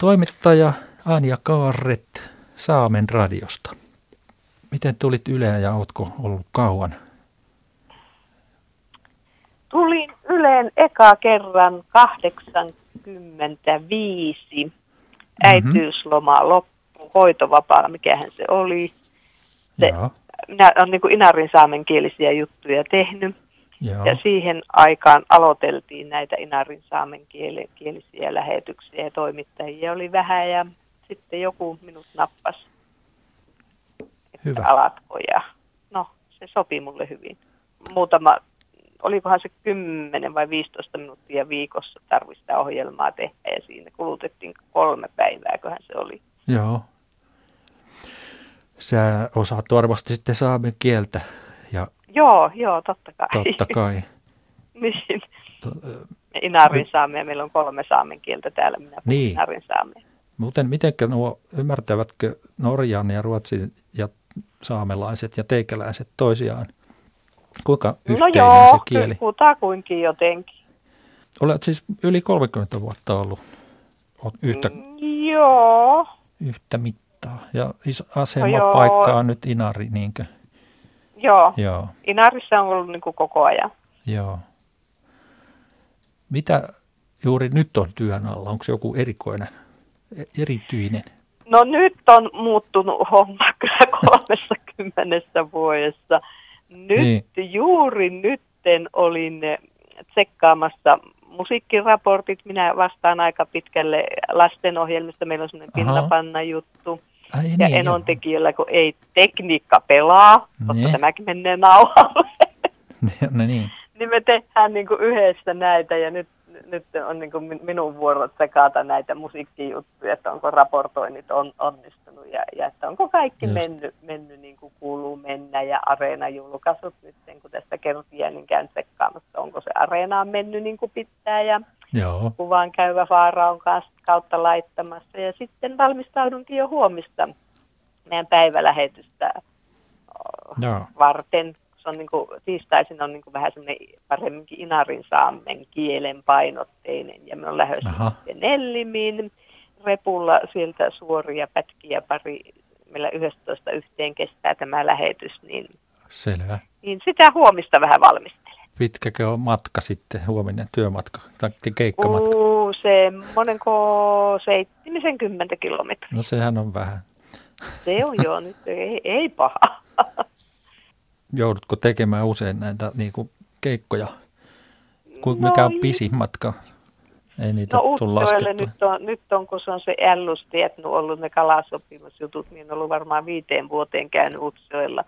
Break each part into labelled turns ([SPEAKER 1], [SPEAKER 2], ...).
[SPEAKER 1] Toimittaja Anja Kaarret Saamen radiosta. Miten tulit Yleen ja oletko ollut kauan?
[SPEAKER 2] Tulin Yleen eka kerran 85.
[SPEAKER 1] Mhm.
[SPEAKER 2] Äitiysloma loppu, hoitovapaa, mikähän se oli. Se-
[SPEAKER 1] Joo,
[SPEAKER 2] Minä olen niin inarin saamenkielisiä juttuja tehnyt.
[SPEAKER 1] Joo.
[SPEAKER 2] Ja siihen aikaan aloiteltiin näitä inarin saamenkielisiä lähetyksiä ja toimittajia oli vähän ja sitten joku minut nappasi, että
[SPEAKER 1] Hyvä.
[SPEAKER 2] alatko ja no se sopi mulle hyvin. Muutama, olikohan se 10 vai 15 minuuttia viikossa tarvitsi sitä ohjelmaa tehdä ja siinä kulutettiin kolme päivää, köhän se oli.
[SPEAKER 1] Joo. Sä osaat varmasti sitten saamen kieltä ja
[SPEAKER 2] Joo, joo, totta kai.
[SPEAKER 1] totta kai.
[SPEAKER 2] niin.
[SPEAKER 1] To, ö,
[SPEAKER 2] Inarin saamea, meillä on kolme saamen kieltä täällä, minä puhun
[SPEAKER 1] Niin.
[SPEAKER 2] inarin saamea.
[SPEAKER 1] muuten mitenkä nuo, ymmärtävätkö Norjan ja Ruotsin ja saamelaiset ja teikäläiset toisiaan? Kuinka
[SPEAKER 2] No
[SPEAKER 1] yhteinen
[SPEAKER 2] joo,
[SPEAKER 1] se kieli?
[SPEAKER 2] puhutaan kuinkin jotenkin.
[SPEAKER 1] Olet siis yli 30 vuotta ollut yhtä,
[SPEAKER 2] Mm, Joo,
[SPEAKER 1] yhtä mittaa. Ja
[SPEAKER 2] No
[SPEAKER 1] asemapaikka
[SPEAKER 2] joo.
[SPEAKER 1] on nyt Inari, niinkö?
[SPEAKER 2] Joo.
[SPEAKER 1] Joo,
[SPEAKER 2] Inarissa on ollut niin kuin koko ajan.
[SPEAKER 1] joo. Mitä juuri nyt on työn alla? Onko se joku erikoinen, erityinen?
[SPEAKER 2] No nyt on muuttunut homma kyllä kolmessa kymmenessä vuodessa. Nyt,
[SPEAKER 1] Niin.
[SPEAKER 2] juuri nytten olin eh, tsekkaamassa musiikkiraportit. Minä vastaan aika pitkälle lastenohjelmista. Meillä on semmoinen
[SPEAKER 1] Aha.
[SPEAKER 2] pinnapanna juttu.
[SPEAKER 1] Ai
[SPEAKER 2] Ja
[SPEAKER 1] niin,
[SPEAKER 2] Enon
[SPEAKER 1] joo.
[SPEAKER 2] tekijöllä, kun ei tekniikka pelaa, koska
[SPEAKER 1] Niin.
[SPEAKER 2] tämäkin menee nauhalle.
[SPEAKER 1] no niin,
[SPEAKER 2] niin me tehdään niin kuin yhdessä näitä ja nyt, nyt on niin kuin min- minun vuoro tsekata näitä musiikkijuttuja, että onko raportoinnit on, onnistunut ja, ja että onko kaikki
[SPEAKER 1] Just.
[SPEAKER 2] mennyt, mennyt niin kuin kuuluu mennä ja areenajulkaisut nyt, kun tästä kertiä, niin käyn tsekkaamassa, onko se areenaan mennyt niin kuin pitää ja
[SPEAKER 1] joo,
[SPEAKER 2] kuvaan käyvä Faara on kanssa kautta laittamassa ja sitten valmistaudunkin jo huomista meidän päivälähetystä
[SPEAKER 1] joo.
[SPEAKER 2] varten. Se on niin kuin, tiistaisin on niin kuin vähän semmoinen paremminkin inarin saamen kielen painotteinen ja me on lähdössä
[SPEAKER 1] Aha.
[SPEAKER 2] sitten Nellimiin repulla sieltä suoria pätkiä pari, meillä 11 yhteen kestää tämä lähetys, niin,
[SPEAKER 1] Selvä.
[SPEAKER 2] niin sitä huomista vähän valmistelen.
[SPEAKER 1] Pitkäkö on matka sitten, huominen työmatka tai keikkamatka?
[SPEAKER 2] Uu, semmonenko 70 kilometriä.
[SPEAKER 1] No sehän on vähän.
[SPEAKER 2] Se on jo nyt, ei, ei paha.
[SPEAKER 1] Joudutko tekemään usein näitä niin kuin keikkoja? Ku,
[SPEAKER 2] No
[SPEAKER 1] mikä on pisin matka? Ei niitä
[SPEAKER 2] No
[SPEAKER 1] tule laskettua.
[SPEAKER 2] nyt on, nyt on, kun se on se ällustiet nyt ollut ne kalasopimusjutut, niin on ollut varmaan viiteen vuoteen käynyt Utsjoella.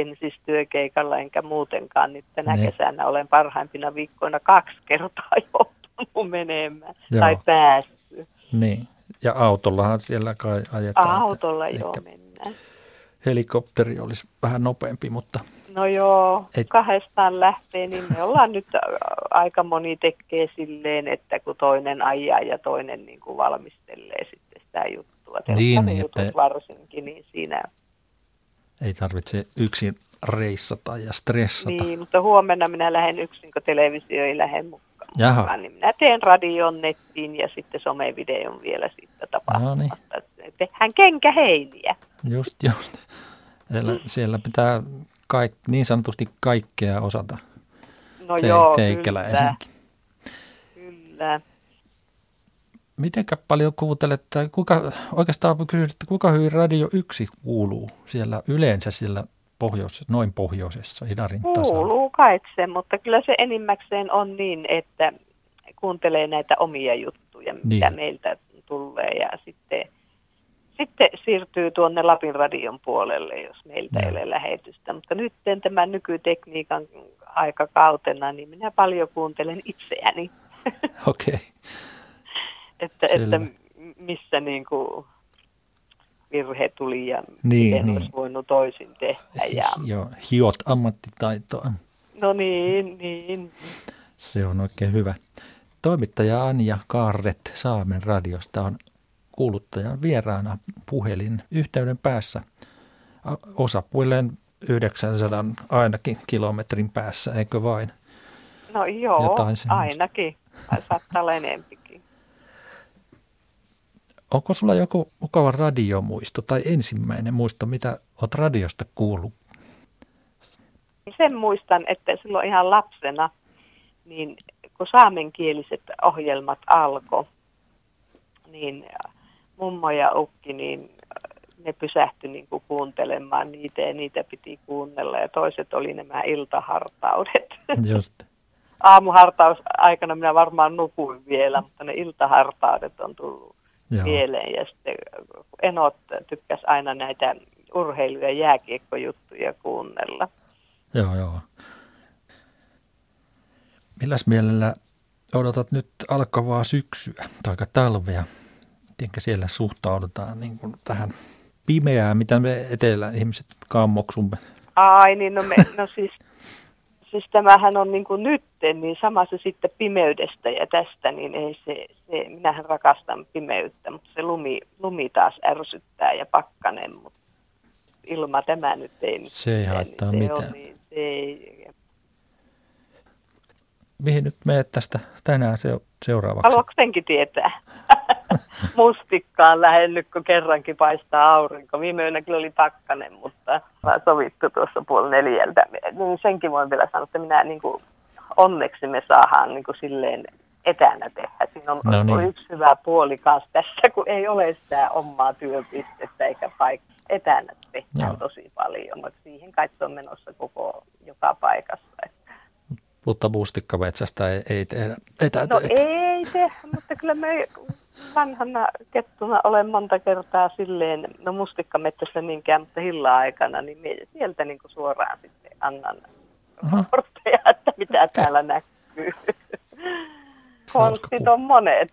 [SPEAKER 2] En siis työkeikalla enkä muutenkaan. Nyt tänä
[SPEAKER 1] Niin.
[SPEAKER 2] kesänä olen parhaimpina viikkoina kaksi kertaa joutunut menemään.
[SPEAKER 1] Joo.
[SPEAKER 2] Tai päässyt.
[SPEAKER 1] Niin. Ja autollahan siellä kai ajetaan.
[SPEAKER 2] Autolla
[SPEAKER 1] Ehkä
[SPEAKER 2] joo mennään.
[SPEAKER 1] Helikopteri olisi vähän nopeampi, mutta
[SPEAKER 2] No joo,
[SPEAKER 1] Et-
[SPEAKER 2] kahdestaan lähtee, niin me ollaan nyt aika moni tekee silleen, että kun toinen ajaa ja toinen niin kuin valmistelee sitten sitä juttua.
[SPEAKER 1] Niin, niin, että-
[SPEAKER 2] varsinkin, niin siinä.
[SPEAKER 1] Ei tarvitse yksin reissata ja stressata.
[SPEAKER 2] Niin, mutta huomenna minä lähden yksin, kun televisio ei lähde mukaan.
[SPEAKER 1] Jaha.
[SPEAKER 2] Niin minä teen radion nettiin ja sitten somevideon vielä siitä tapahtumasta.
[SPEAKER 1] No
[SPEAKER 2] No Tehdään kenkäheiniä.
[SPEAKER 1] Just, just. Siellä, siellä pitää kaik, niin sanotusti kaikkea osata
[SPEAKER 2] No
[SPEAKER 1] te,
[SPEAKER 2] joo, kyllä. kyllä.
[SPEAKER 1] Mitenkä paljon kuuntelet, tai kuinka, oikeastaan kysyt, että kuinka hyvin Radio 1 kuuluu siellä yleensä siellä pohjois, noin pohjoisessa, Inarin tasalla?
[SPEAKER 2] Kuuluu kaikse, mutta kyllä se enimmäkseen on niin, että kuuntelee näitä omia juttuja, mitä
[SPEAKER 1] Niin.
[SPEAKER 2] meiltä tulee ja sitten, sitten siirtyy tuonne Lapin radion puolelle, jos meiltä ei ole lähetystä. Mutta nyt tämän nykytekniikan aikakautena, niin minä paljon kuuntelen itseäni,
[SPEAKER 1] Okei, okay.
[SPEAKER 2] Että,
[SPEAKER 1] Selvä.
[SPEAKER 2] että missä niin kuin virhe tuli ja
[SPEAKER 1] Niin,
[SPEAKER 2] miten
[SPEAKER 1] niin.
[SPEAKER 2] olisi voinut toisin tehdä. Ja,
[SPEAKER 1] Joo, hiot ammattitaitoa.
[SPEAKER 2] no niin, niin.
[SPEAKER 1] Se on oikein hyvä. Toimittaja Anja Kaarret Saamen radiosta on kuuluttajan vieraana puhelin yhteyden päässä. Osapuilleen 900 ainakin kilometrin päässä, eikö vain?
[SPEAKER 2] No joo,
[SPEAKER 1] Jotain
[SPEAKER 2] ainakin. Saattaa olla enempikin.
[SPEAKER 1] Onko sulla joku mukava radiomuisto tai ensimmäinen muisto, mitä olet radiosta kuullut?
[SPEAKER 2] Sen muistan, että silloin ihan lapsena, niin kun saamenkieliset ohjelmat alkoi, niin mummo ja ukki, niin ne pysähtyi niin kuin kuuntelemaan niitä ja niitä piti kuunnella. Ja toiset oli nämä iltahartaudet.
[SPEAKER 1] Just.
[SPEAKER 2] Aamuhartaus aikana minä varmaan nukuin vielä, mutta ne iltahartaudet on tullut Joo. mieleen. Ja sitten enot tykkäs aina näitä urheilu- ja jääkiekkojuttuja kuunnella.
[SPEAKER 1] Joo, joo. Milläs mielellä odotat nyt alkavaa syksyä tai talvea? Miten siellä suhtaudutaan niin kuin tähän pimeää, mitä me etelä-ihmiset kammoksumme?
[SPEAKER 2] Ai niin, no, me, no siis, siis tämähän on niin kuin nyt, niin sama se sitten pimeydestä ja tästä, niin ei se, se minähän rakastan pimeyttä, mutta se lumi, lumi taas ärsyttää ja pakkanen, mutta ilma tämä nyt ei.
[SPEAKER 1] Se ei haittaa niin mitään. On,
[SPEAKER 2] niin, se ei,
[SPEAKER 1] Mihin nyt menet tästä tänään se, seuraavaksi?
[SPEAKER 2] Haluatko senkin tietää? mustikkaan lähennyt, kun kerrankin paistaa aurinko. Viime yönä kyllä oli pakkanen, mutta mä sovittu tuossa puoli neljältä. Niin senkin voin vielä sanoa, että minä niin kuin, onneksi me saadaan niin kuin silleen etänä tehdä. Siinä on, no niin. yksi hyvä puoli kanssa tässä, kun ei ole sitä omaa työpistettä eikä paikkaa. Etänä tehdään no. tosi paljon, mutta siihen kaikki on menossa koko joka paikassa.
[SPEAKER 1] Mutta mustikkametsästä ei, ei tehdä
[SPEAKER 2] etätöitä. No ei tehdä, mutta kyllä me vanhana kettuna olen monta kertaa silleen, no mustikkametsässä niinkään, mutta hilla-aikana, niin me sieltä niin kuin suoraan sitten annan raportteja, että mitä okay. täällä näkyy. Konstit on monet.